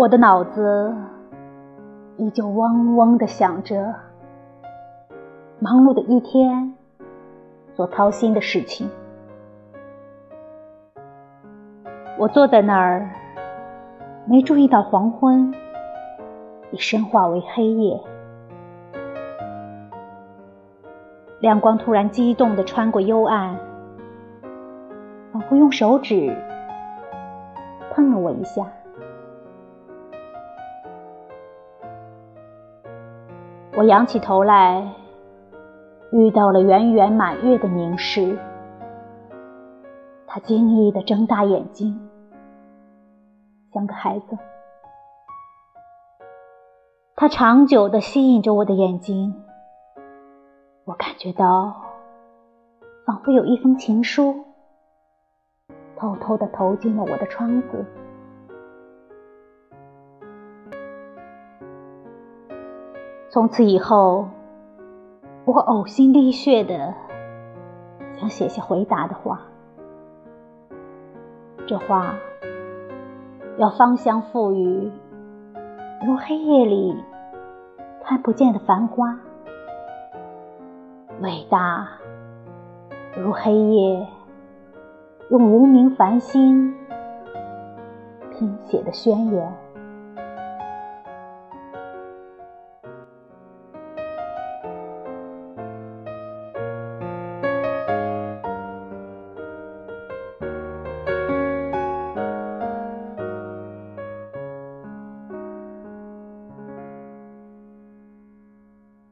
我的脑子依旧嗡嗡地响着忙碌的一天所操心的事情。我坐在那儿，没注意到黄昏已深化为黑夜，亮光突然激动地穿过幽暗，仿佛用手指碰了我一下。我仰起头来，遇到了圆圆满月的凝视。他惊异的睁大眼睛，像个孩子。他长久的吸引着我的眼睛。我感觉到，仿佛有一封情书，偷偷的投进了我的窗子。从此以后，我呕心沥血的想写下回答的话。这话要芳香馥郁，如黑夜里看不见的繁花；伟大，如黑夜用无名繁星拼写的宣言。